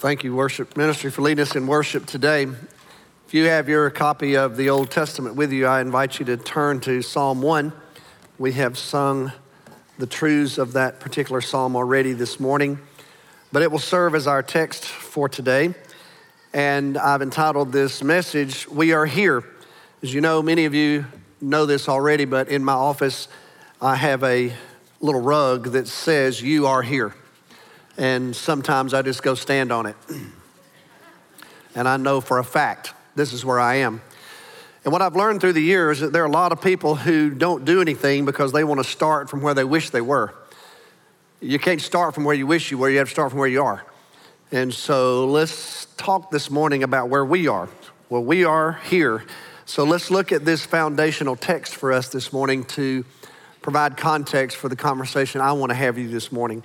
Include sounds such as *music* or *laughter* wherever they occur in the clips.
Thank you, worship ministry, for leading us in worship today. If you have your copy of the Old Testament with you, I invite you to turn to Psalm 1. We have sung the truths of that particular psalm already this morning, but it will serve as our text for today. And I've entitled this message, We Are Here. As you know, many of you know this already, but in my office, I have a little rug that says, You are here and sometimes I just go stand on it. And I know for a fact this is where I am. And what I've learned through the years is that there are a lot of people who don't do anything because they want to start from where they wish they were. You can't start from where you wish you were, you have to start from where you are. And so let's talk this morning about where we are. Well, we are here. So let's look at this foundational text for us this morning to provide context for the conversation I want to have you this morning.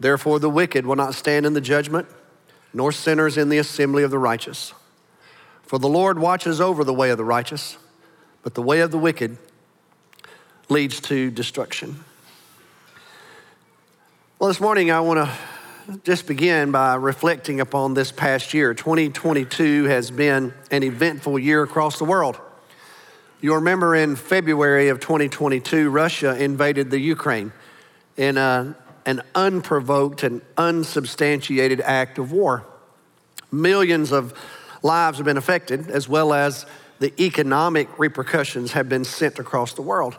Therefore, the wicked will not stand in the judgment, nor sinners in the assembly of the righteous. For the Lord watches over the way of the righteous, but the way of the wicked leads to destruction. Well, this morning I want to just begin by reflecting upon this past year. 2022 has been an eventful year across the world. You'll remember in February of 2022, Russia invaded the Ukraine in a an unprovoked and unsubstantiated act of war. Millions of lives have been affected, as well as the economic repercussions have been sent across the world.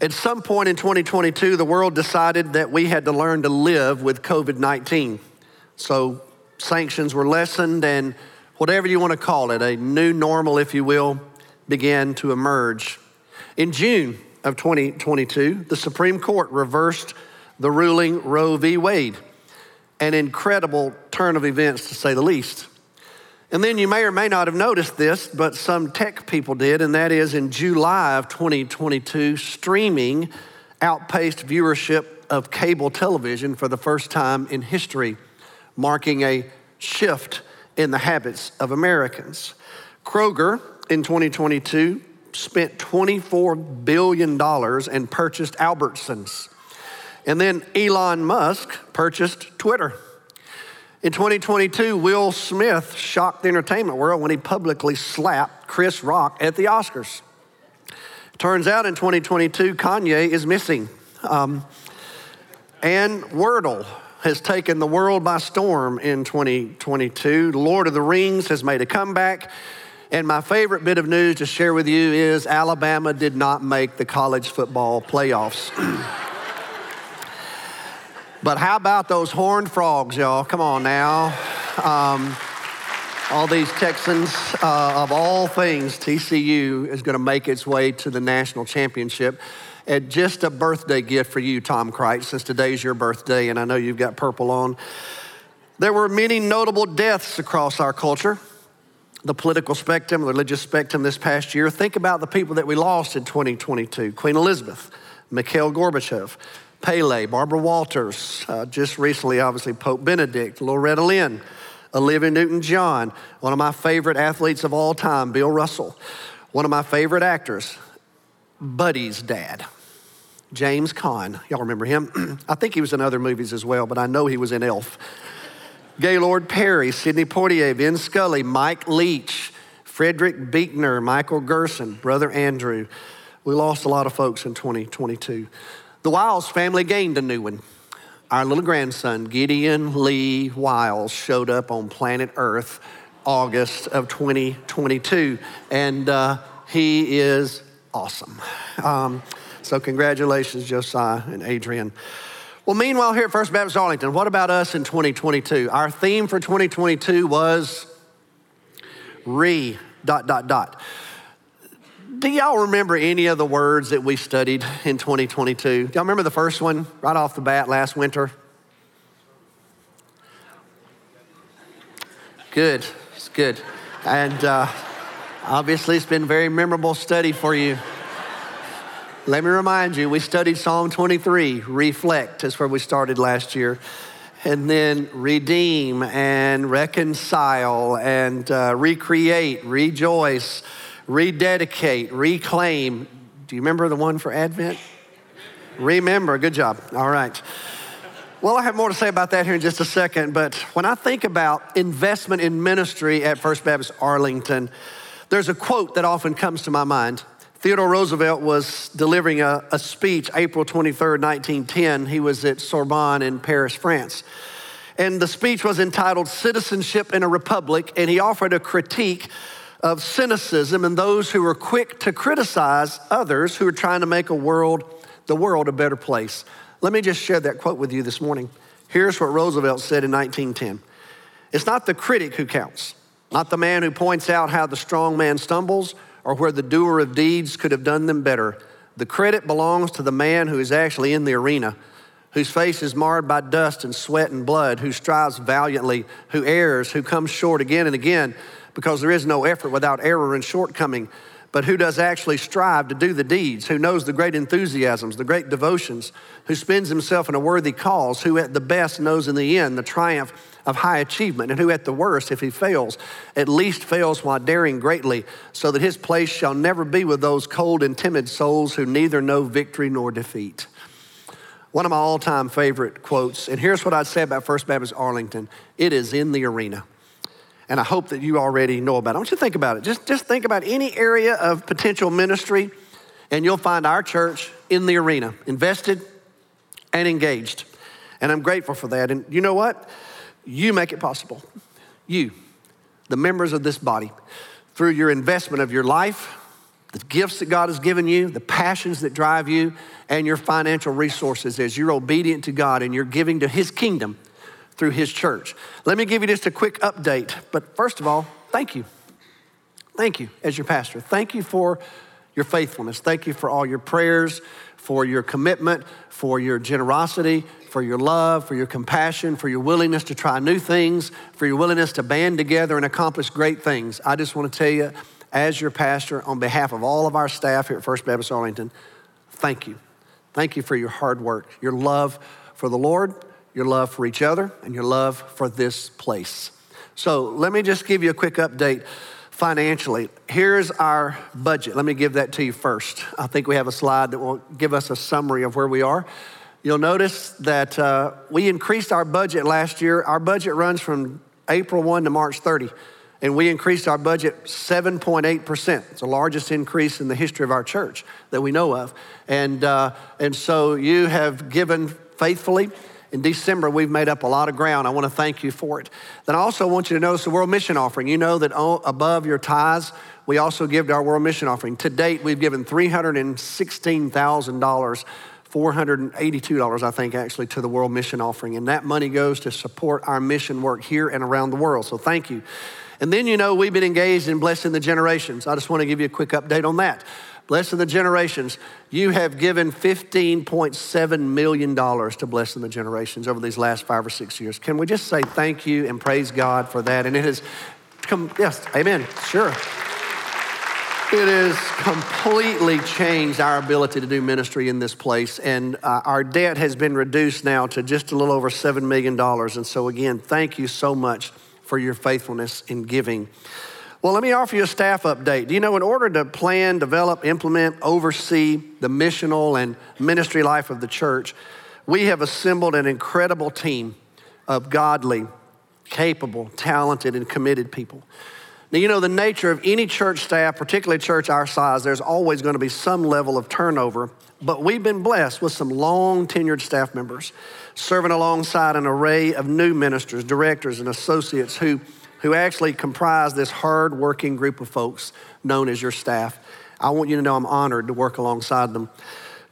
At some point in 2022, the world decided that we had to learn to live with COVID 19. So sanctions were lessened, and whatever you want to call it, a new normal, if you will, began to emerge. In June of 2022, the Supreme Court reversed the ruling Roe v. Wade. An incredible turn of events, to say the least. And then you may or may not have noticed this, but some tech people did, and that is in July of 2022, streaming outpaced viewership of cable television for the first time in history, marking a shift in the habits of Americans. Kroger in 2022 spent $24 billion and purchased Albertsons. And then Elon Musk purchased Twitter. In 2022, Will Smith shocked the entertainment world when he publicly slapped Chris Rock at the Oscars. Turns out in 2022, Kanye is missing. Um, and Wordle has taken the world by storm in 2022. Lord of the Rings has made a comeback. And my favorite bit of news to share with you is Alabama did not make the college football playoffs. *clears throat* But how about those horned frogs, y'all? Come on now. Um, all these Texans, uh, of all things, TCU is going to make its way to the national championship. And just a birthday gift for you, Tom Kreitz, since today's your birthday, and I know you've got purple on. There were many notable deaths across our culture, the political spectrum, the religious spectrum this past year. Think about the people that we lost in 2022 Queen Elizabeth, Mikhail Gorbachev, Pele, Barbara Walters, uh, just recently, obviously, Pope Benedict, Loretta Lynn, Olivia Newton John, one of my favorite athletes of all time, Bill Russell, one of my favorite actors, Buddy's dad, James Caan. Y'all remember him? *clears throat* I think he was in other movies as well, but I know he was in Elf. Gaylord Perry, Sidney Poitier, Vin Scully, Mike Leach, Frederick Buechner, Michael Gerson, Brother Andrew. We lost a lot of folks in 2022. The Wiles family gained a new one. Our little grandson, Gideon Lee Wiles, showed up on planet Earth August of 2022, and uh, he is awesome. Um, so, congratulations, Josiah and Adrian. Well, meanwhile, here at First Baptist Arlington, what about us in 2022? Our theme for 2022 was re dot dot dot. Do y'all remember any of the words that we studied in 2022? Do y'all remember the first one right off the bat last winter? Good. It's good. And uh, obviously, it's been a very memorable study for you. Let me remind you, we studied Psalm 23, reflect, is where we started last year. And then redeem and reconcile and uh, recreate, rejoice, rededicate, reclaim. Do you remember the one for Advent? Remember, good job. All right. Well, I have more to say about that here in just a second, but when I think about investment in ministry at First Baptist Arlington, there's a quote that often comes to my mind. Theodore Roosevelt was delivering a, a speech April 23, 1910. He was at Sorbonne in Paris, France. And the speech was entitled Citizenship in a Republic, and he offered a critique of cynicism and those who are quick to criticize others who are trying to make a world, the world a better place. Let me just share that quote with you this morning. Here's what Roosevelt said in 1910 It's not the critic who counts, not the man who points out how the strong man stumbles or where the doer of deeds could have done them better. The credit belongs to the man who is actually in the arena, whose face is marred by dust and sweat and blood, who strives valiantly, who errs, who comes short again and again, because there is no effort without error and shortcoming. But who does actually strive to do the deeds, who knows the great enthusiasms, the great devotions, who spends himself in a worthy cause, who at the best knows in the end the triumph of high achievement, and who at the worst, if he fails, at least fails while daring greatly, so that his place shall never be with those cold and timid souls who neither know victory nor defeat. One of my all time favorite quotes, and here's what I'd say about First Baptist Arlington. It is in the arena and I hope that you already know about it. I want you to think about it. Just, just think about any area of potential ministry, and you'll find our church in the arena, invested and engaged. And I'm grateful for that. And you know what? You make it possible. You, the members of this body, through your investment of your life, the gifts that God has given you, the passions that drive you, and your financial resources as you're obedient to God and you're giving to His kingdom through his church. Let me give you just a quick update. But first of all, thank you. Thank you as your pastor. Thank you for your faithfulness. Thank you for all your prayers, for your commitment, for your generosity, for your love, for your compassion, for your willingness to try new things, for your willingness to band together and accomplish great things. I just want to tell you, as your pastor, on behalf of all of our staff here at First Baptist Arlington, thank you. Thank you for your hard work, your love for the Lord, your love for each other, and your love for this place. So let me just give you a quick update financially. Here's our budget. Let me give that to you first. I think we have a slide that will give us a summary of where we are. You'll notice that uh, we increased our budget last year. Our budget runs from April 1 to March 30, and we increased our budget 7.8%. It's the largest increase in the history of our church that we know of. And, uh, and so you have given faithfully. In December, we've made up a lot of ground. I want to thank you for it. Then I also want you to notice the World Mission Offering. You know that above your tithes, we also give to our World Mission Offering. To date, we've given $316,000. $482, I think, actually, to the World Mission Offering. And that money goes to support our mission work here and around the world. So thank you. And then, you know, we've been engaged in blessing the generations. I just want to give you a quick update on that. Blessing the generations. You have given $15.7 million to Blessing the Generations over these last five or six years. Can we just say thank you and praise God for that? And it has come, yes, amen, sure. It has completely changed our ability to do ministry in this place. And uh, our debt has been reduced now to just a little over $7 million. And so, again, thank you so much for your faithfulness in giving. Well, let me offer you a staff update. Do you know, in order to plan, develop, implement, oversee the missional and ministry life of the church, we have assembled an incredible team of godly, capable, talented, and committed people. Now, you know, the nature of any church staff, particularly church our size, there's always going to be some level of turnover, but we've been blessed with some long tenured staff members serving alongside an array of new ministers, directors, and associates who who actually comprise this hard-working group of folks known as your staff. I want you to know I'm honored to work alongside them.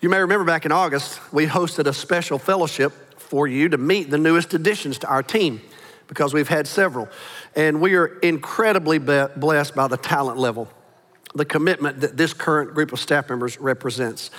You may remember back in August, we hosted a special fellowship for you to meet the newest additions to our team because we've had several. And we are incredibly blessed by the talent level, the commitment that this current group of staff members represents.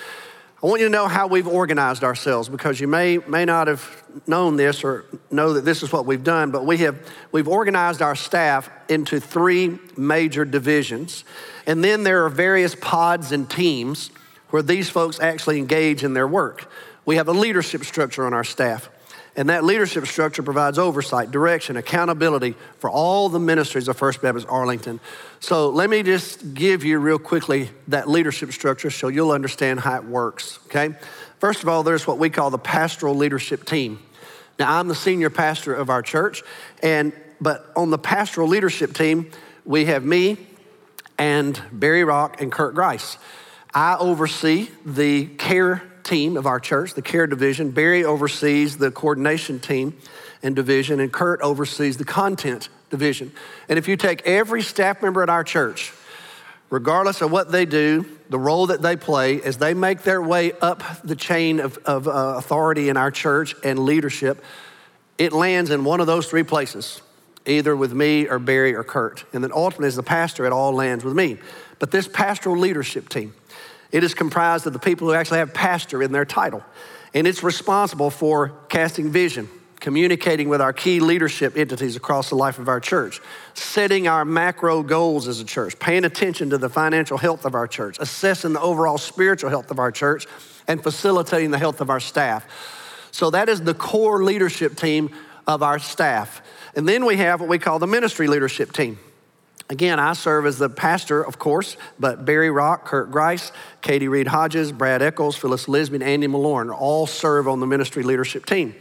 I want you to know how we've organized ourselves because you may, may not have known this or know that this is what we've done, but we have, we've organized our staff into three major divisions. And then there are various pods and teams where these folks actually engage in their work. We have a leadership structure on our staff. And that leadership structure provides oversight, direction, accountability for all the ministries of First Baptist Arlington. So let me just give you real quickly that leadership structure so you'll understand how it works, okay? First of all, there's what we call the pastoral leadership team. Now, I'm the senior pastor of our church, and but on the pastoral leadership team, we have me and Barry Rock and Curt Grice. I oversee the care team of our church, the care division. Barry oversees the coordination team and division, and Curt oversees the content division. And if you take every staff member at our church, regardless of what they do, the role that they play, as they make their way up the chain of, of uh, authority in our church and leadership, it lands in one of those three places, either with me or Barry or Curt. And then ultimately, as the pastor, it all lands with me. But this pastoral leadership team, it is comprised of the people who actually have pastor in their title. And it's responsible for casting vision, communicating with our key leadership entities across the life of our church, setting our macro goals as a church, paying attention to the financial health of our church, assessing the overall spiritual health of our church, and facilitating the health of our staff. So that is the core leadership team of our staff. And then we have what we call the ministry leadership team. Again, I serve as the pastor, of course, but Barry Rock, Curt Grice, Katy Reed Hodges, Brad Echols, Phyllis Lisby, Andy Milliorn all serve on the ministry leadership team.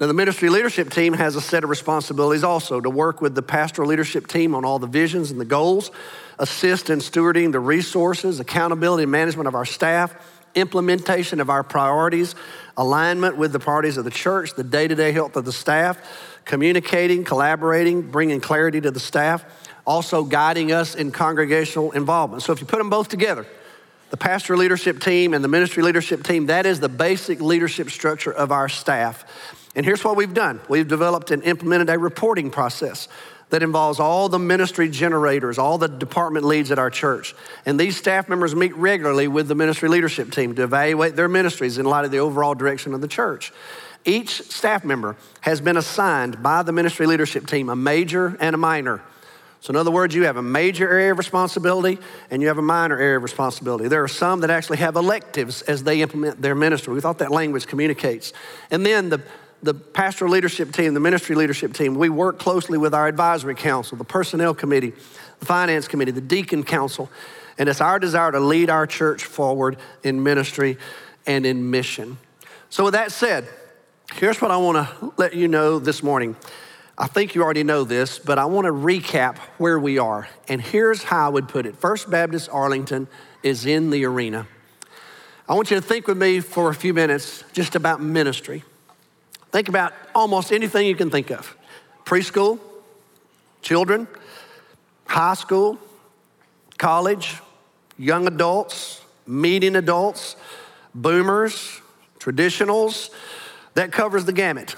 Now, the ministry leadership team has a set of responsibilities also to work with the pastoral leadership team on all the visions and the goals, assist in stewarding the resources, accountability and management of our staff, implementation of our priorities, alignment with the priorities of the church, the day to day health of the staff, communicating, collaborating, bringing clarity to the staff also guiding us in congregational involvement. So if you put them both together, the pastor leadership team and the ministry leadership team, that is the basic leadership structure of our staff. And here's what we've done we've developed and implemented a reporting process that involves all the ministry generators, all the department leads at our church. And these staff members meet regularly with the ministry leadership team to evaluate their ministries in light of the overall direction of the church. Each staff member has been assigned by the ministry leadership team a major and a minor. So, in other words, you have a major area of responsibility and you have a minor area of responsibility. There are some that actually have electives as they implement their ministry. We thought that language communicates. And then the, the pastoral leadership team, the ministry leadership team, we work closely with our advisory council, the personnel committee, the finance committee, the deacon council. And it's our desire to lead our church forward in ministry and in mission. So, with that said, here's what I want to let you know this morning. I think you already know this, but I want to recap where we are. And here's how I would put it First Baptist Arlington is in the arena. I want you to think with me for a few minutes just about ministry. Think about almost anything you can think of preschool, children, high school, college, young adults, meeting adults, boomers, traditionals. That covers the gamut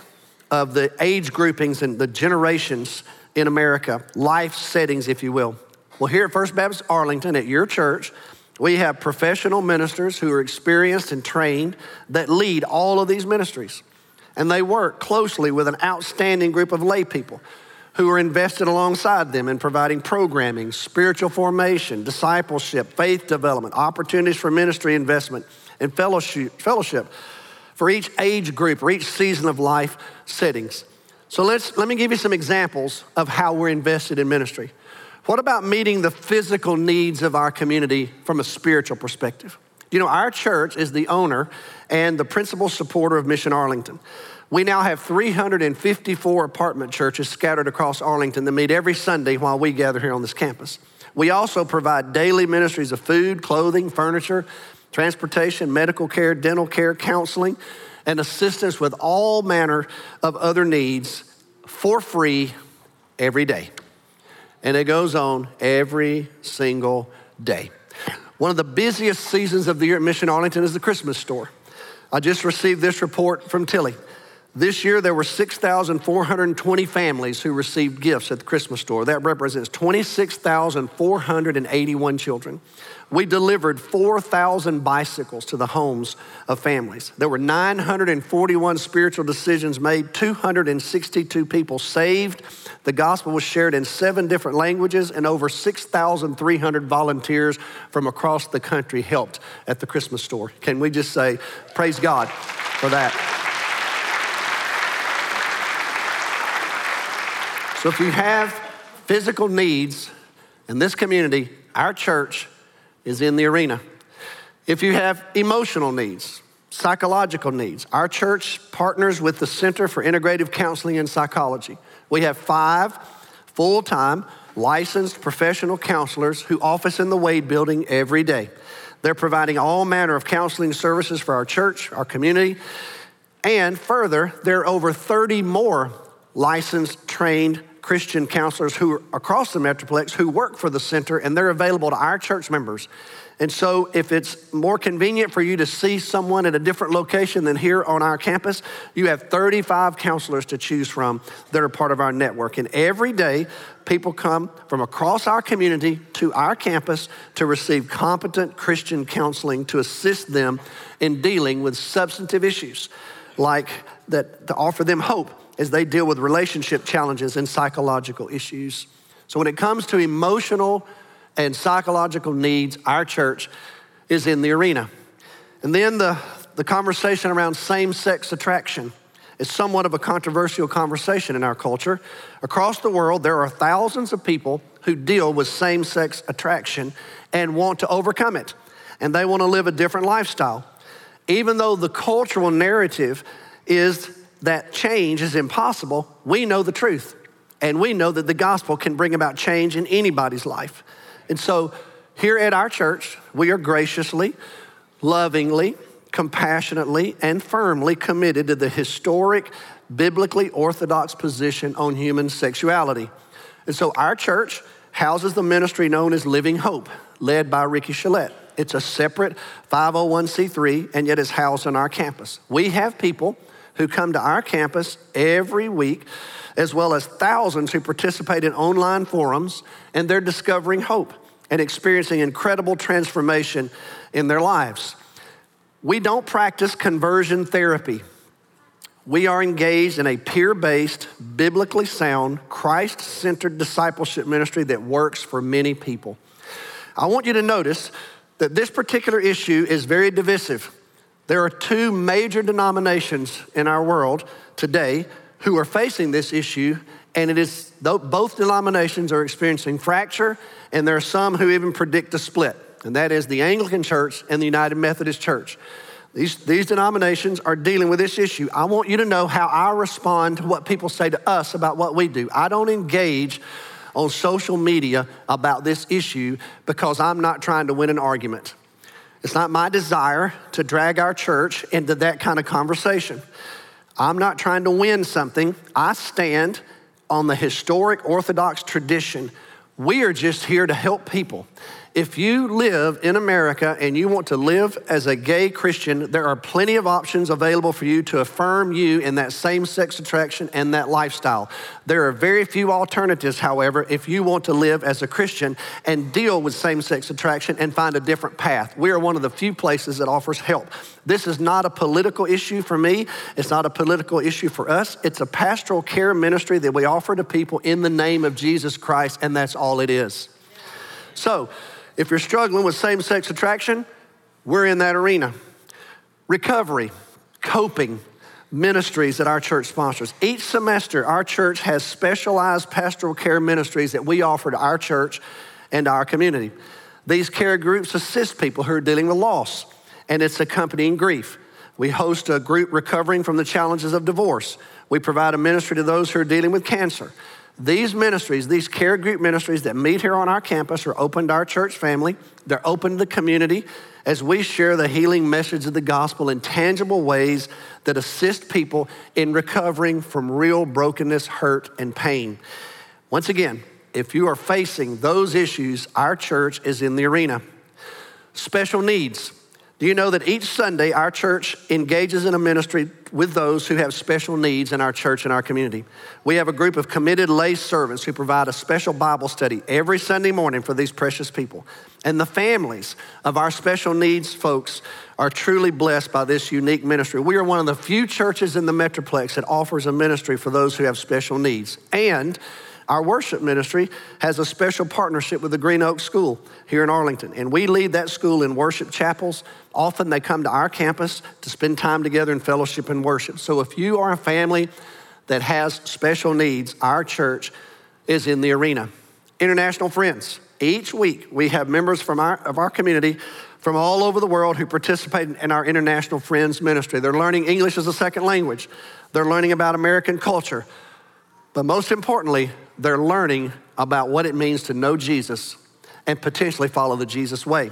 of the age groupings and the generations in America, life settings, if you will. Well, here at First Baptist Arlington, at your church, we have professional ministers who are experienced and trained that lead all of these ministries. And they work closely with an outstanding group of lay people who are invested alongside them in providing programming, spiritual formation, discipleship, faith development, opportunities for ministry investment, and fellowship, fellowship for each age group or each season of life settings. So let's, let me give you some examples of how we're invested in ministry. What about meeting the physical needs of our community from a spiritual perspective? You know, our church is the owner and the principal supporter of Mission Arlington. We now have 354 apartment churches scattered across Arlington that meet every Sunday while we gather here on this campus. We also provide daily ministries of food, clothing, furniture, transportation, medical care, dental care, counseling, and assistance with all manner of other needs for free every day. And it goes on every single day. One of the busiest seasons of the year at Mission Arlington is the Christmas store. I just received this report from Tillie. This year, there were 6,420 families who received gifts at the Christmas store. That represents 26,481 children. We delivered 4,000 bicycles to the homes of families. There were 941 spiritual decisions made, 262 people saved. The gospel was shared in seven different languages, and over 6,300 volunteers from across the country helped at the Christmas store. Can we just say, Praise God for that? So if you have physical needs in this community, our church is in the arena. If you have emotional needs, psychological needs, our church partners with the Center for Integrative Counseling and Psychology. We have five full time licensed professional counselors who office in the Wade building every day. They're providing all manner of counseling services for our church, our community, and further, there are over 30 more licensed, trained Christian counselors who are across the Metroplex who work for the center and they're available to our church members. And so, if it's more convenient for you to see someone at a different location than here on our campus, you have 35 counselors to choose from that are part of our network. And every day, people come from across our community to our campus to receive competent Christian counseling to assist them in dealing with substantive issues like that to offer them hope as they deal with relationship challenges and psychological issues. So, when it comes to emotional and psychological needs, our church is in the arena. And then the, the conversation around same sex attraction is somewhat of a controversial conversation in our culture. Across the world, there are thousands of people who deal with same sex attraction and want to overcome it, and they want to live a different lifestyle. Even though the cultural narrative is that change is impossible, we know the truth. And we know that the gospel can bring about change in anybody's life. And so, here at our church, we are graciously, lovingly, compassionately, and firmly committed to the historic, biblically orthodox position on human sexuality. And so, our church houses the ministry known as Living Hope, led by Ricky Chelette. It's a separate 501c3 and yet is housed on our campus. We have people who come to our campus every week, as well as thousands who participate in online forums, and they're discovering hope and experiencing incredible transformation in their lives. We don't practice conversion therapy. We are engaged in a peer based, biblically sound, Christ centered discipleship ministry that works for many people. I want you to notice that this particular issue is very divisive. There are two major denominations in our world today who are facing this issue, and it is both denominations are experiencing fracture, and there are some who even predict a split, and that is the Anglican Church and the United Methodist Church. These, these denominations are dealing with this issue. I want you to know how I respond to what people say to us about what we do. I don't engage on social media about this issue because I'm not trying to win an argument. It's not my desire to drag our church into that kind of conversation. I'm not trying to win something. I stand on the historic Orthodox tradition. We are just here to help people. If you live in America and you want to live as a gay Christian, there are plenty of options available for you to affirm you in that same sex attraction and that lifestyle. There are very few alternatives, however, if you want to live as a Christian and deal with same sex attraction and find a different path. We are one of the few places that offers help. This is not a political issue for me, it's not a political issue for us. It's a pastoral care ministry that we offer to people in the name of Jesus Christ, and that's all it is. So, if you're struggling with same sex attraction, we're in that arena. Recovery, coping, ministries that our church sponsors. Each semester, our church has specialized pastoral care ministries that we offer to our church and our community. These care groups assist people who are dealing with loss and its accompanying grief. We host a group recovering from the challenges of divorce. We provide a ministry to those who are dealing with cancer. These ministries, these care group ministries that meet here on our campus, are open to our church family. They're open to the community as we share the healing message of the gospel in tangible ways that assist people in recovering from real brokenness, hurt, and pain. Once again, if you are facing those issues, our church is in the arena. Special needs. Do you know that each Sunday our church engages in a ministry with those who have special needs in our church and our community? We have a group of committed lay servants who provide a special Bible study every Sunday morning for these precious people. And the families of our special needs folks are truly blessed by this unique ministry. We are one of the few churches in the Metroplex that offers a ministry for those who have special needs. And our worship ministry has a special partnership with the Green Oak School here in Arlington, and we lead that school in worship chapels. Often they come to our campus to spend time together in fellowship and worship. So if you are a family that has special needs, our church is in the arena. International friends, each week we have members from our, of our community from all over the world who participate in our International Friends ministry. They're learning English as a second language, they're learning about American culture, but most importantly, they're learning about what it means to know Jesus and potentially follow the Jesus way.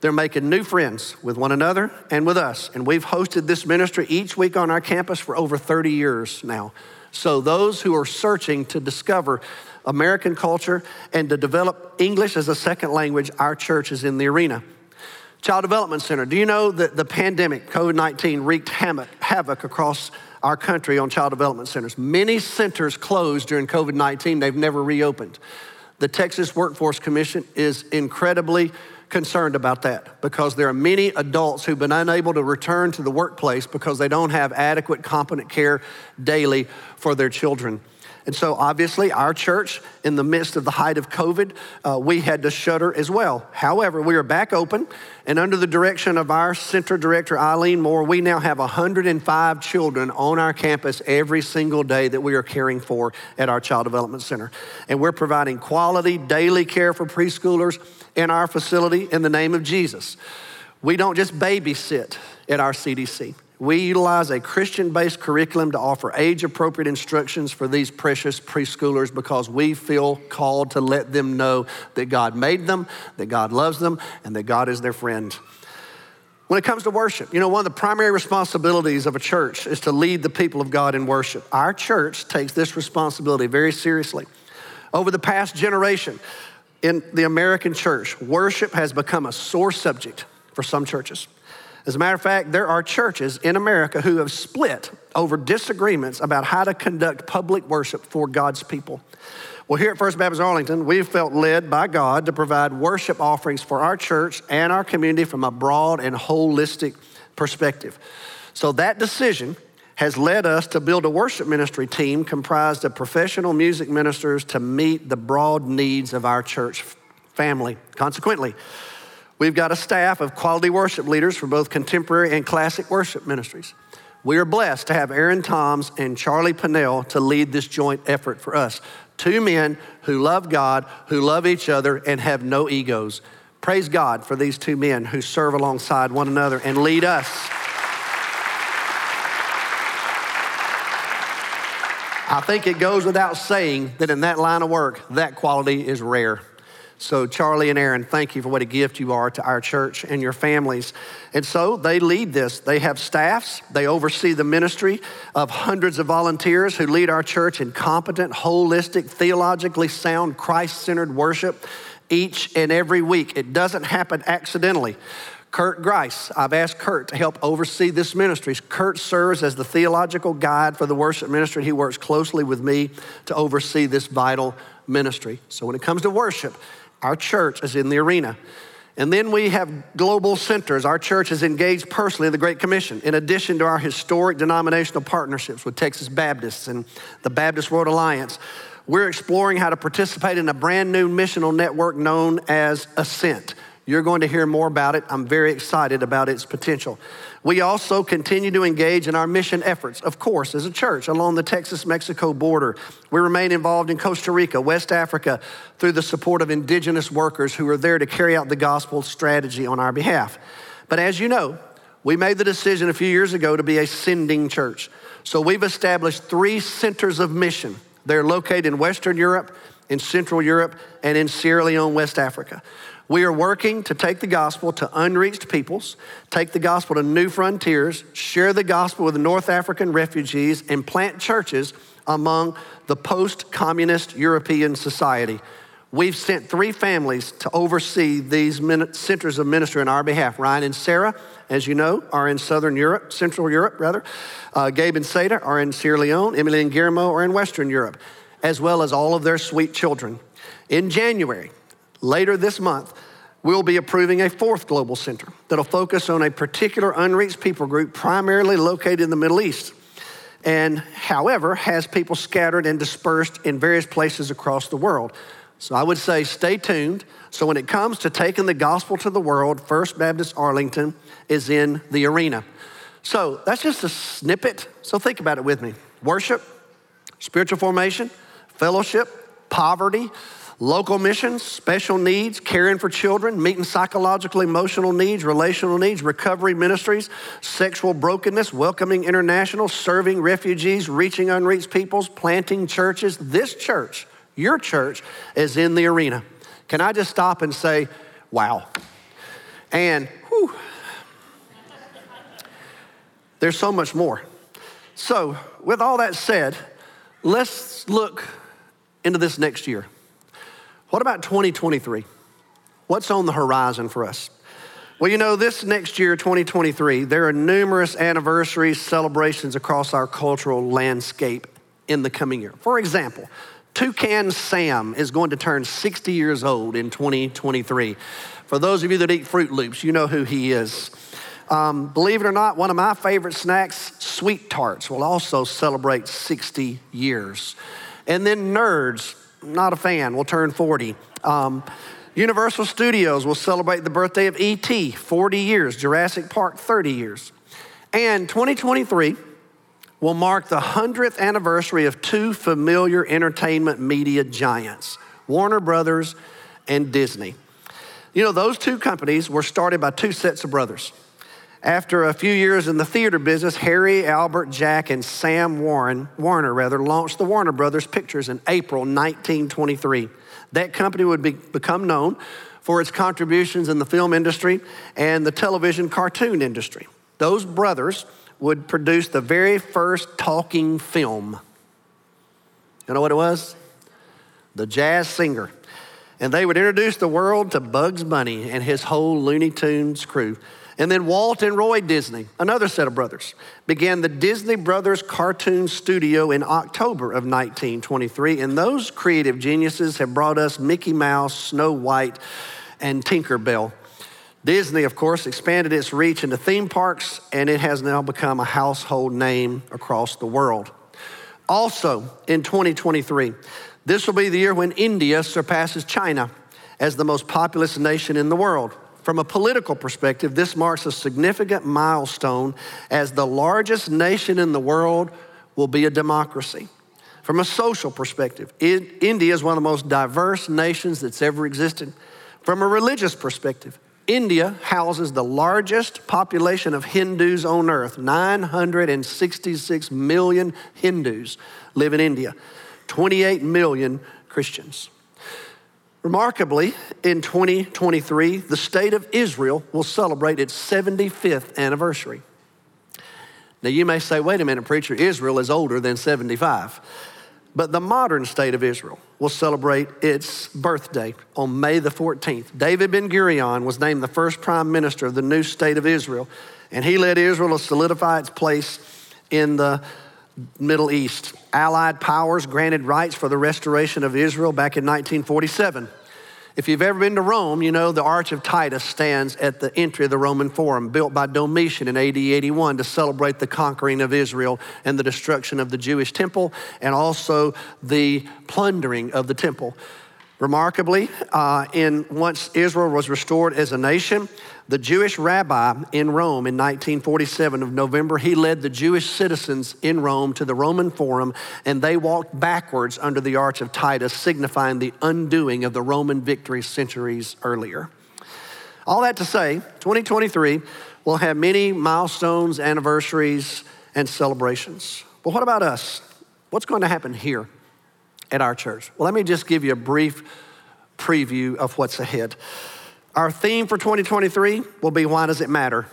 They're making new friends with one another and with us. And we've hosted this ministry each week on our campus for over 30 years now. So, those who are searching to discover American culture and to develop English as a second language, our church is in the arena. Child Development Center. Do you know that the pandemic, COVID 19, wreaked havoc across our country on child development centers. Many centers closed during COVID 19, they've never reopened. The Texas Workforce Commission is incredibly concerned about that because there are many adults who've been unable to return to the workplace because they don't have adequate, competent care daily for their children. And so, obviously, our church, in the midst of the height of COVID, uh, we had to shutter as well. However, we are back open, and under the direction of our center director, Eileen Moore, we now have 105 children on our campus every single day that we are caring for at our Child Development Center. And we're providing quality daily care for preschoolers in our facility in the name of Jesus. We don't just babysit at our CDC. We utilize a Christian based curriculum to offer age appropriate instructions for these precious preschoolers because we feel called to let them know that God made them, that God loves them, and that God is their friend. When it comes to worship, you know, one of the primary responsibilities of a church is to lead the people of God in worship. Our church takes this responsibility very seriously. Over the past generation in the American church, worship has become a sore subject for some churches. As a matter of fact, there are churches in America who have split over disagreements about how to conduct public worship for God's people. Well, here at First Baptist Arlington, we've felt led by God to provide worship offerings for our church and our community from a broad and holistic perspective. So that decision has led us to build a worship ministry team comprised of professional music ministers to meet the broad needs of our church family. Consequently, We've got a staff of quality worship leaders for both contemporary and classic worship ministries. We are blessed to have Aaron Toms and Charlie Pinnell to lead this joint effort for us. Two men who love God, who love each other, and have no egos. Praise God for these two men who serve alongside one another and lead us. I think it goes without saying that in that line of work, that quality is rare. So, Charlie and Aaron, thank you for what a gift you are to our church and your families. And so they lead this. They have staffs, they oversee the ministry of hundreds of volunteers who lead our church in competent, holistic, theologically sound, Christ centered worship each and every week. It doesn't happen accidentally. Curt Grice, I've asked Curt to help oversee this ministry. Curt serves as the theological guide for the worship ministry. He works closely with me to oversee this vital ministry. So when it comes to worship, our church is in the arena. And then we have global centers. Our church is engaged personally in the Great Commission, in addition to our historic denominational partnerships with Texas Baptists and the Baptist World Alliance. We're exploring how to participate in a brand new missional network known as Ascent. You're going to hear more about it. I'm very excited about its potential. We also continue to engage in our mission efforts, of course, as a church along the Texas Mexico border. We remain involved in Costa Rica, West Africa, through the support of indigenous workers who are there to carry out the gospel strategy on our behalf. But as you know, we made the decision a few years ago to be a sending church. So we've established three centers of mission. They're located in Western Europe, in Central Europe, and in Sierra Leone, West Africa. We are working to take the gospel to unreached peoples, take the gospel to new frontiers, share the gospel with North African refugees, and plant churches among the post communist European society. We've sent three families to oversee these centers of ministry on our behalf. Ryan and Sarah, as you know, are in Southern Europe, Central Europe, rather. Uh, Gabe and Seda are in Sierra Leone. Emily and Guillermo are in Western Europe, as well as all of their sweet children. In January, later this month, we'll be approving a fourth global center that'll focus on a particular unreached people group primarily located in the Middle East and, however, has people scattered and dispersed in various places across the world. So I would say stay tuned. So when it comes to taking the gospel to the world, First Baptist Arlington is in the arena. So that's just a snippet. So think about it with me worship, spiritual formation, fellowship, poverty, local missions, special needs, caring for children, meeting psychological, emotional needs, relational needs, recovery ministries, sexual brokenness, welcoming international, serving refugees, reaching unreached peoples, planting churches. This church your church is in the arena. Can I just stop and say, wow? And whew, there's so much more. So, with all that said, let's look into this next year. What about 2023? What's on the horizon for us? Well, you know, this next year, 2023, there are numerous anniversaries, celebrations across our cultural landscape in the coming year. For example, Toucan Sam is going to turn 60 years old in 2023. For those of you that eat Froot Loops, you know who he is. Um, believe it or not, one of my favorite snacks, Sweet Tarts, will also celebrate 60 years. And then Nerds, not a fan, will turn 40. Um, Universal Studios will celebrate the birthday of E.T., 40 years. Jurassic Park, 30 years. And 2023, will mark the 100th anniversary of two familiar entertainment media giants, Warner Brothers and Disney. You know, those two companies were started by two sets of brothers. After a few years in the theater business, Harry, Albert, Jack, and Sam Warren, Warner rather, launched the Warner Brothers Pictures in April 1923. That company would be, become known for its contributions in the film industry and the television cartoon industry. Those brothers would produce the very first talking film. You know what it was? The Jazz Singer. And they would introduce the world to Bugs Bunny and his whole Looney Tunes crew. And then Walt and Roy Disney, another set of brothers, began the Disney Brothers Cartoon Studio in October of 1923. And those creative geniuses have brought us Mickey Mouse, Snow White, and Tinker Bell. Disney, of course, expanded its reach into theme parks, and it has now become a household name across the world. Also, in 2023, this will be the year when India surpasses China as the most populous nation in the world. From a political perspective, this marks a significant milestone as the largest nation in the world will be a democracy. From a social perspective, India is one of the most diverse nations that's ever existed. From a religious perspective, India houses the largest population of Hindus on earth. 966 million Hindus live in India, 28 million Christians. Remarkably, in 2023, the state of Israel will celebrate its 75th anniversary. Now, you may say, wait a minute, preacher, Israel is older than 75. But the modern state of Israel will celebrate its birthday on May the 14th. David Ben Gurion was named the first prime minister of the new state of Israel, and he led Israel to solidify its place in the Middle East. Allied powers granted rights for the restoration of Israel back in 1947. If you've ever been to Rome, you know the Arch of Titus stands at the entry of the Roman Forum, built by Domitian in AD 81 to celebrate the conquering of Israel and the destruction of the Jewish temple and also the plundering of the temple. Remarkably, uh, in once Israel was restored as a nation, the Jewish rabbi in Rome in 1947 of November, he led the Jewish citizens in Rome to the Roman Forum, and they walked backwards under the Arch of Titus, signifying the undoing of the Roman victory centuries earlier. All that to say, 2023 will have many milestones, anniversaries, and celebrations. But what about us? What's going to happen here? At our church? Well, let me just give you a brief preview of what's ahead. Our theme for 2023 will be Why Does It Matter?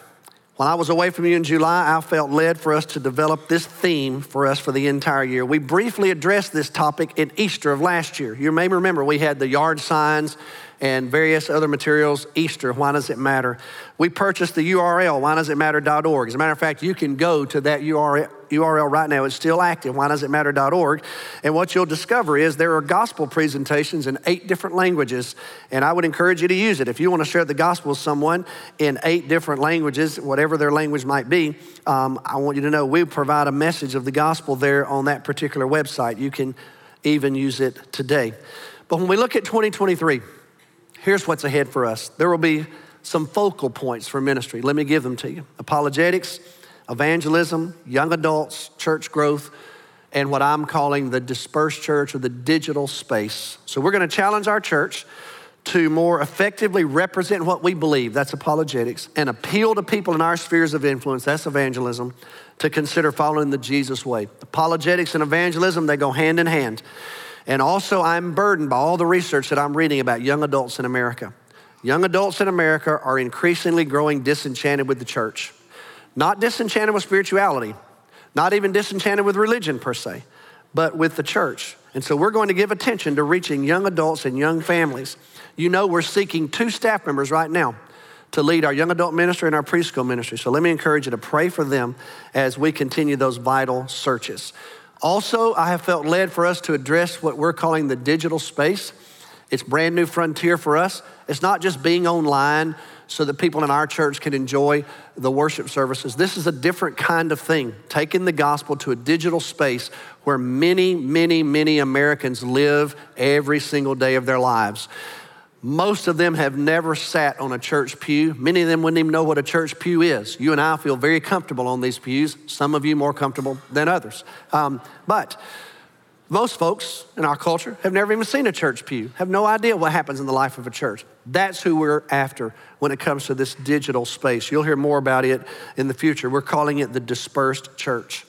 While I was away from you in July, I felt led for us to develop this theme for us for the entire year. We briefly addressed this topic in Easter of last year. You may remember we had the yard signs and various other materials. Easter, why does it matter? We purchased the URL, why does it matter.org. As a matter of fact, you can go to that URL, right now. It's still active, why does it matter.org. And what you'll discover is there are gospel presentations in eight different languages, and I would encourage you to use it. If you want to share the gospel with someone in eight different languages, whatever their language might be, um, I want you to know we provide a message of the gospel there on that particular website. You can even use it today. But when we look at 2023, here's what's ahead for us. There will be some focal points for ministry. Let me give them to you apologetics, evangelism, young adults, church growth, and what I'm calling the dispersed church or the digital space. So we're going to challenge our church to more effectively represent what we believe, that's apologetics, and appeal to people in our spheres of influence, that's evangelism, to consider following the Jesus way. Apologetics and evangelism, they go hand in hand. And also, I'm burdened by all the research that I'm reading about young adults in America. Young adults in America are increasingly growing disenchanted with the church. Not disenchanted with spirituality, not even disenchanted with religion per se, but with the church. And so we're going to give attention to reaching young adults and young families. You know, we're seeking two staff members right now to lead our young adult ministry and our preschool ministry. So let me encourage you to pray for them as we continue those vital searches. Also, I have felt led for us to address what we're calling the digital space. It's brand new frontier for us. It's not just being online so that people in our church can enjoy the worship services. This is a different kind of thing, taking the gospel to a digital space where many, many, many Americans live every single day of their lives. Most of them have never sat on a church pew. Many of them wouldn't even know what a church pew is. You and I feel very comfortable on these pews, some of you more comfortable than others. Um, but most folks in our culture have never even seen a church pew, have no idea what happens in the life of a church. That's who we're after when it comes to this digital space. You'll hear more about it in the future. We're calling it the dispersed church.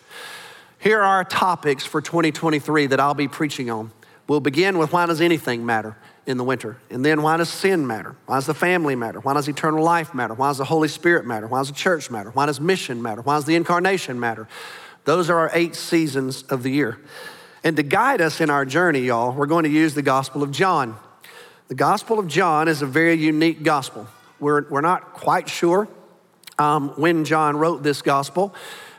Here are topics for 2023 that I'll be preaching on. We'll begin with why does anything matter? in the winter. And then why does sin matter? Why does the family matter? Why does eternal life matter? Why does the Holy Spirit matter? Why does the church matter? Why does mission matter? Why does the incarnation matter? Those are our eight seasons of the year. And to guide us in our journey, y'all, we're going to use the Gospel of John. The Gospel of John is a very unique gospel. We're, we're not quite sure um, when John wrote this gospel.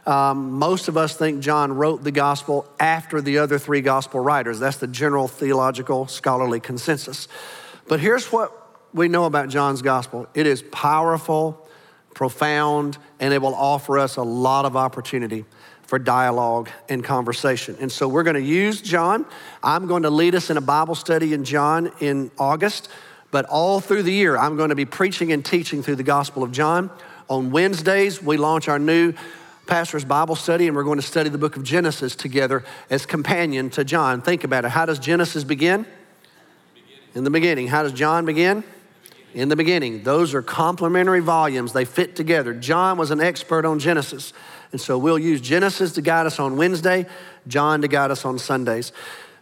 Um, most of us think John wrote the gospel after the other three gospel writers. That's the general theological scholarly consensus. But here's what we know about John's gospel it is powerful, profound, and it will offer us a lot of opportunity for dialogue and conversation. And so we're going to use John. I'm going to lead us in a Bible study in John in August, but all through the year, I'm going to be preaching and teaching through the Gospel of John. On Wednesdays, we launch our new pastor's Bible study, and we're going to study the book of Genesis together as companion to John. Think about it. How does Genesis begin? In the beginning. How does John begin? In the beginning. Those are complementary volumes, they fit together. John was an expert on Genesis. And so we'll use Genesis to guide us on Wednesday, John to guide us on Sundays.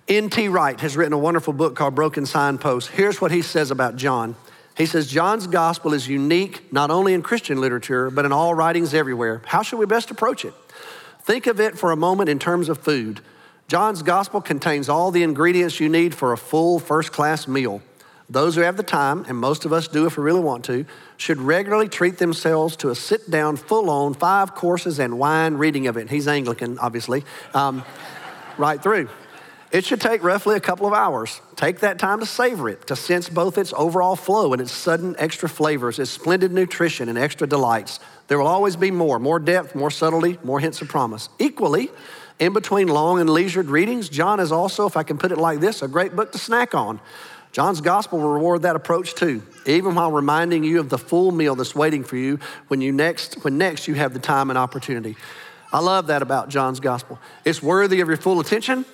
N.T. Wright has written a wonderful book called Broken Signposts. Here's what he says about John. He says John's gospel is unique not only in Christian literature, but in all writings everywhere. How should we best approach it? Think of it for a moment in terms of food. John's gospel contains all the ingredients you need for a full first class meal. Those who have the time, and most of us do if we really want to, should regularly treat themselves to a sit down, full on, five courses and wine reading of it. He's Anglican, obviously, um, *laughs* right through. It should take roughly a couple of hours. Take that time to savor it, to sense both its overall flow and its sudden extra flavors, its splendid nutrition and extra delights. There will always be more, more depth, more subtlety, more hints of promise. Equally, in between long and leisured readings, John is also, if I can put it like this, a great book to snack on. John's gospel will reward that approach too, even while reminding you of the full meal that's waiting for you when you next when next you have the time and opportunity. I love that about John's gospel. It's worthy of your full attention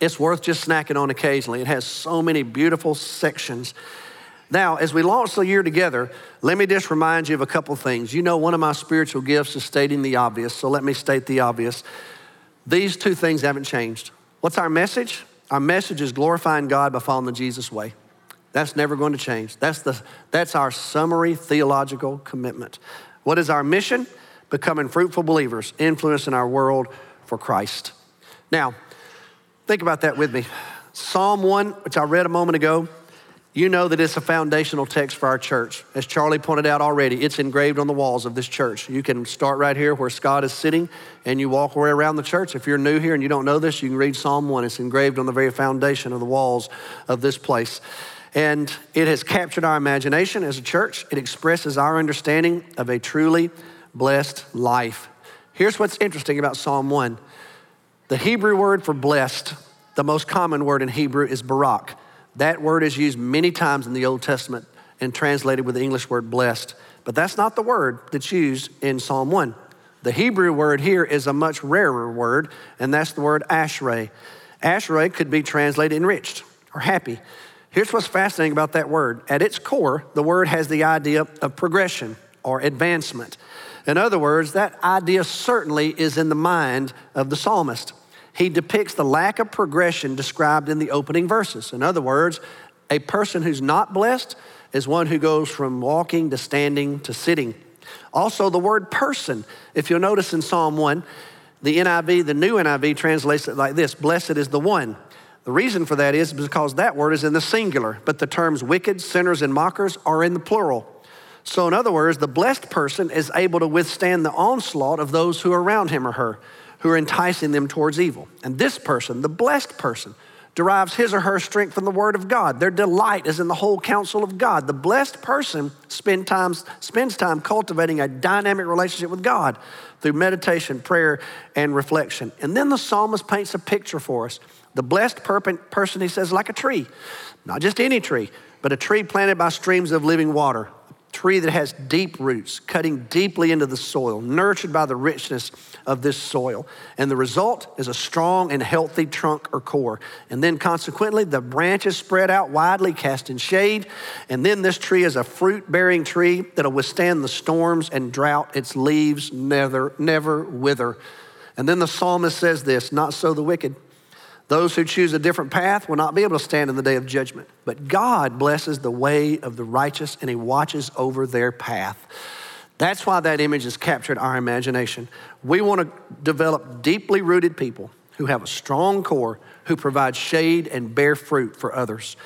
it's worth just snacking on occasionally. It has so many beautiful sections. Now, as we launch the year together, let me just remind you of a couple things. You know, one of my spiritual gifts is stating the obvious, so let me state the obvious. These two things haven't changed. What's our message? Our message is glorifying God by following the Jesus way. That's never going to change. That's, the, that's our summary theological commitment. What is our mission? Becoming fruitful believers, influencing our world for Christ. Now, think about that with me. Psalm 1, which I read a moment ago, you know that it's a foundational text for our church. As Charlie pointed out already, it's engraved on the walls of this church. You can start right here where Scott is sitting and you walk way around the church. If you're new here and you don't know this, you can read Psalm 1. It's engraved on the very foundation of the walls of this place. And it has captured our imagination as a church. It expresses our understanding of a truly blessed life. Here's what's interesting about Psalm 1 the Hebrew word for blessed, the most common word in Hebrew, is barak. That word is used many times in the Old Testament and translated with the English word blessed. But that's not the word that's used in Psalm 1. The Hebrew word here is a much rarer word, and that's the word ashrei. Ashrei could be translated enriched or happy. Here's what's fascinating about that word. At its core, the word has the idea of progression or advancement. In other words, that idea certainly is in the mind of the psalmist he depicts the lack of progression described in the opening verses. In other words, a person who's not blessed is one who goes from walking to standing to sitting. Also, the word person, if you'll notice in Psalm 1, the NIV, the new NIV translates it like this Blessed is the one. The reason for that is because that word is in the singular, but the terms wicked, sinners, and mockers are in the plural. So, in other words, the blessed person is able to withstand the onslaught of those who are around him or her who are enticing them towards evil. And this person, the blessed person, derives his or her strength from the Word of God. Their delight is in the whole counsel of God. The blessed person spend times, spends time cultivating a dynamic relationship with God through meditation, prayer, and reflection. And then the psalmist paints a picture for us. The blessed person, he says, like a tree, not just any tree, but a tree planted by streams of living water tree that has deep roots, cutting deeply into the soil, nurtured by the richness of this soil. And the result is a strong and healthy trunk or core. And then consequently, the branches spread out widely, casting shade. And then this tree is a fruit bearing tree that'll withstand the storms and drought. Its leaves never, never wither. And then the psalmist says this not so the wicked. Those who choose a different path will not be able to stand in the day of judgment. But God blesses the way of the righteous and He watches over their path. That's why that image has captured our imagination. We want to develop deeply rooted people who have a strong core, who provide shade and bear fruit for others.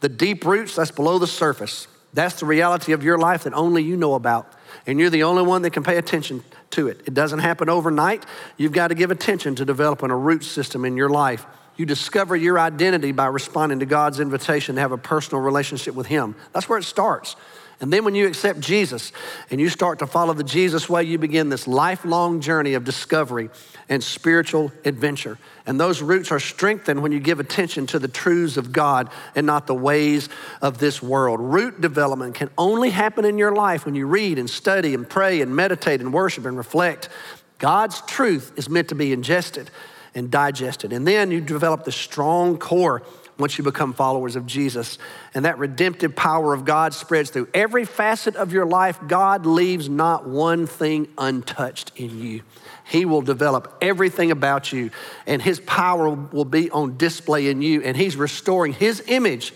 The deep roots, that's below the surface. That's the reality of your life that only you know about. And you're the only one that can pay attention to it. It doesn't happen overnight. You've got to give attention to developing a root system in your life. You discover your identity by responding to God's invitation to have a personal relationship with Him. That's where it starts. And then when you accept Jesus and you start to follow the Jesus way, you begin this lifelong journey of discovery and spiritual adventure. And those roots are strengthened when you give attention to the truths of God and not the ways of this world. Root development can only happen in your life when you read and study and pray and meditate and worship and reflect. God's truth is meant to be ingested and digest it. And then you develop the strong core once you become followers of Jesus. And that redemptive power of God spreads through every facet of your life. God leaves not one thing untouched in you. He will develop everything about you, and His power will be on display in you. And He's restoring His image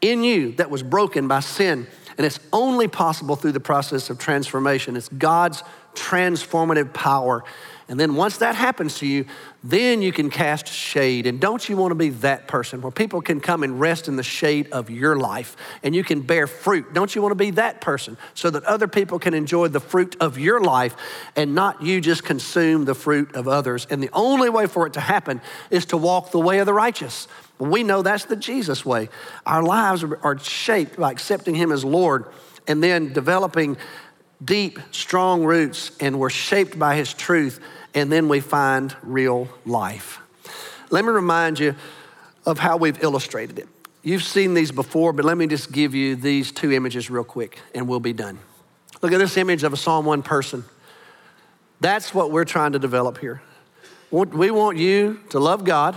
in you that was broken by sin. And it's only possible through the process of transformation. It's God's transformative power and then once that happens to you, then you can cast shade. And don't you want to be that person where people can come and rest in the shade of your life and you can bear fruit? Don't you want to be that person so that other people can enjoy the fruit of your life and not you just consume the fruit of others? And the only way for it to happen is to walk the way of the righteous. We know that's the Jesus way. Our lives are shaped by accepting Him as Lord and then developing deep, strong roots, and we're shaped by His truth, and then we find real life. Let me remind you of how we've illustrated it. You've seen these before, but let me just give you these two images real quick, and we'll be done. Look at this image of a Psalm 1 person. That's what we're trying to develop here. We want you to love God,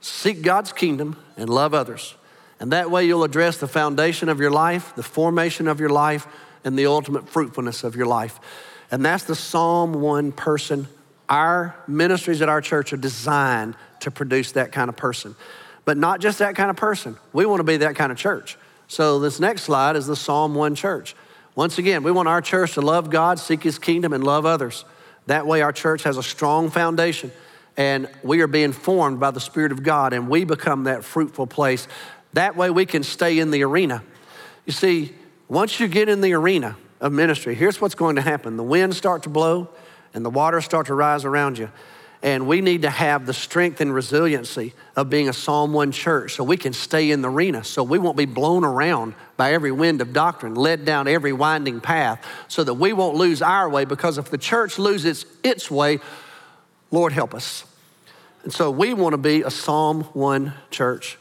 seek God's kingdom, and love others. And that way you'll address the foundation of your life, the formation of your life, and the ultimate fruitfulness of your life. And that's the Psalm 1 person. Our ministries at our church are designed to produce that kind of person. But not just that kind of person. We want to be that kind of church. So this next slide is the Psalm 1 church. Once again, we want our church to love God, seek His kingdom, and love others. That way, our church has a strong foundation, and we are being formed by the Spirit of God, and we become that fruitful place. That way, we can stay in the arena. You see, once you get in the arena of ministry, here's what's going to happen the winds start to blow, and the waters start to rise around you. And we need to have the strength and resiliency of being a Psalm 1 church so we can stay in the arena, so we won't be blown around by every wind of doctrine, led down every winding path, so that we won't lose our way. Because if the church loses its way, Lord help us. And so we want to be a Psalm 1 church.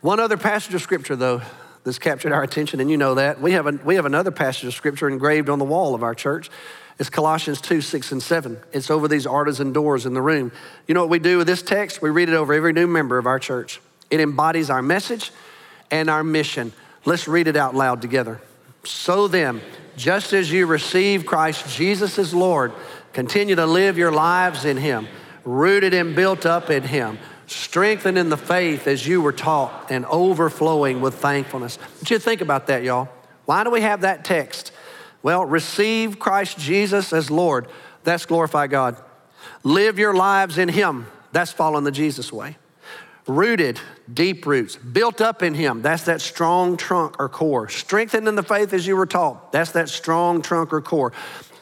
One other passage of scripture, though, that's captured our attention, and you know that. We have, a, we have another passage of scripture engraved on the wall of our church. It's Colossians 2, 6, and 7. It's over these artisan doors in the room. You know what we do with this text? We read it over every new member of our church. It embodies our message and our mission. Let's read it out loud together. So then, just as you receive Christ Jesus as Lord, continue to live your lives in Him, rooted and built up in Him, strengthened in the faith as you were taught, and overflowing with thankfulness. But you think about that, y'all. Why do we have that text? Well, receive Christ Jesus as Lord. That's glorify God. Live your lives in Him. That's following the Jesus way. Rooted, deep roots, built up in Him. That's that strong trunk or core. Strengthened in the faith as you were taught. That's that strong trunk or core.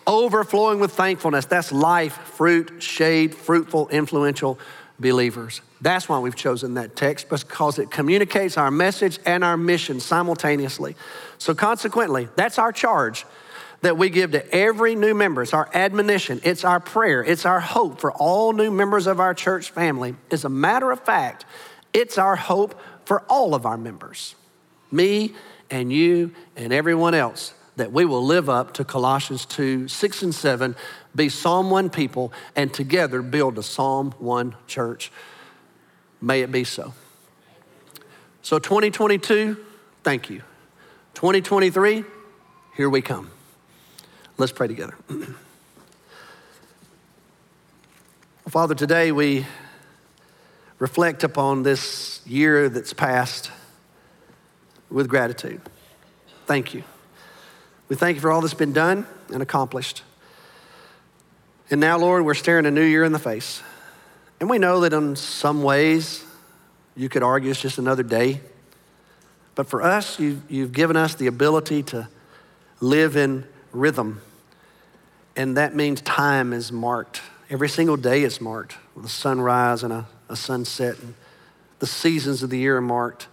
Overflowing with thankfulness. That's life, fruit, shade, fruitful, influential believers. That's why we've chosen that text because it communicates our message and our mission simultaneously. So, consequently, that's our charge that we give to every new member. It's our admonition, it's our prayer, it's our hope for all new members of our church family. As a matter of fact, it's our hope for all of our members, me and you and everyone else, that we will live up to Colossians 2 6 and 7, be Psalm 1 people, and together build a Psalm 1 church. May it be so. So, 2022, thank you. 2023, here we come. Let's pray together. *clears throat* Father, today we reflect upon this year that's passed with gratitude. Thank you. We thank you for all that's been done and accomplished. And now, Lord, we're staring a new year in the face. And we know that in some ways you could argue it's just another day. But for us, you've, you've given us the ability to live in rhythm. And that means time is marked. Every single day is marked with a sunrise and a, a sunset. And the seasons of the year are marked.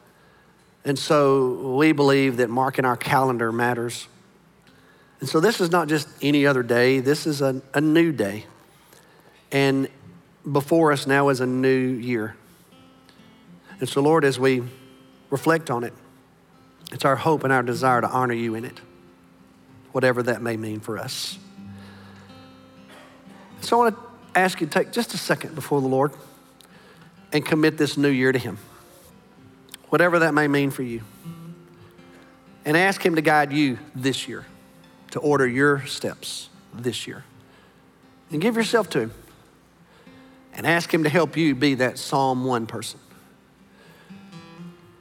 And so we believe that marking our calendar matters. And so this is not just any other day, this is a, a new day. And before us now is a new year. And so, Lord, as we reflect on it, it's our hope and our desire to honor you in it whatever that may mean for us. So I want to ask you to take just a second before the Lord and commit this new year to Him, whatever that may mean for you. And ask Him to guide you this year, to order your steps this year. And give yourself to Him. And ask Him to help you be that Psalm 1 person.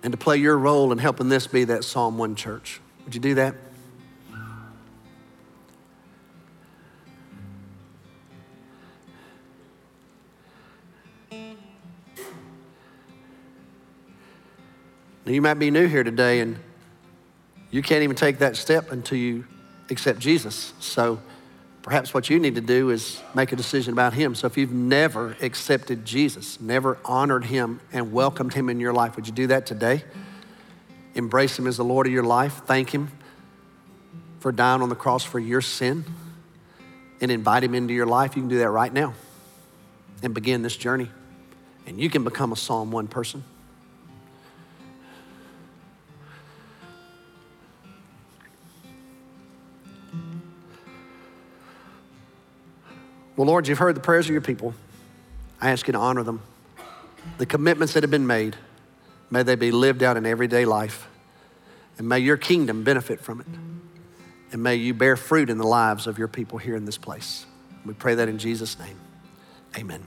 And to play your role in helping this be that Psalm 1 church. Would you do that? Now, you might be new here today and you can't even take that step until you accept Jesus. So perhaps what you need to do is make a decision about Him. So if you've never accepted Jesus, never honored Him and welcomed Him in your life, would you do that today? Embrace Him as the Lord of your life. Thank Him for dying on the cross for your sin and invite Him into your life. You can do that right now and begin this journey. And you can become a Psalm 1 person. Well, Lord, you've heard the prayers of your people. I ask you to honor them. The commitments that have been made, may they be lived out in everyday life. And may your kingdom benefit from it. And may you bear fruit in the lives of your people here in this place. We pray that in Jesus' name. Amen.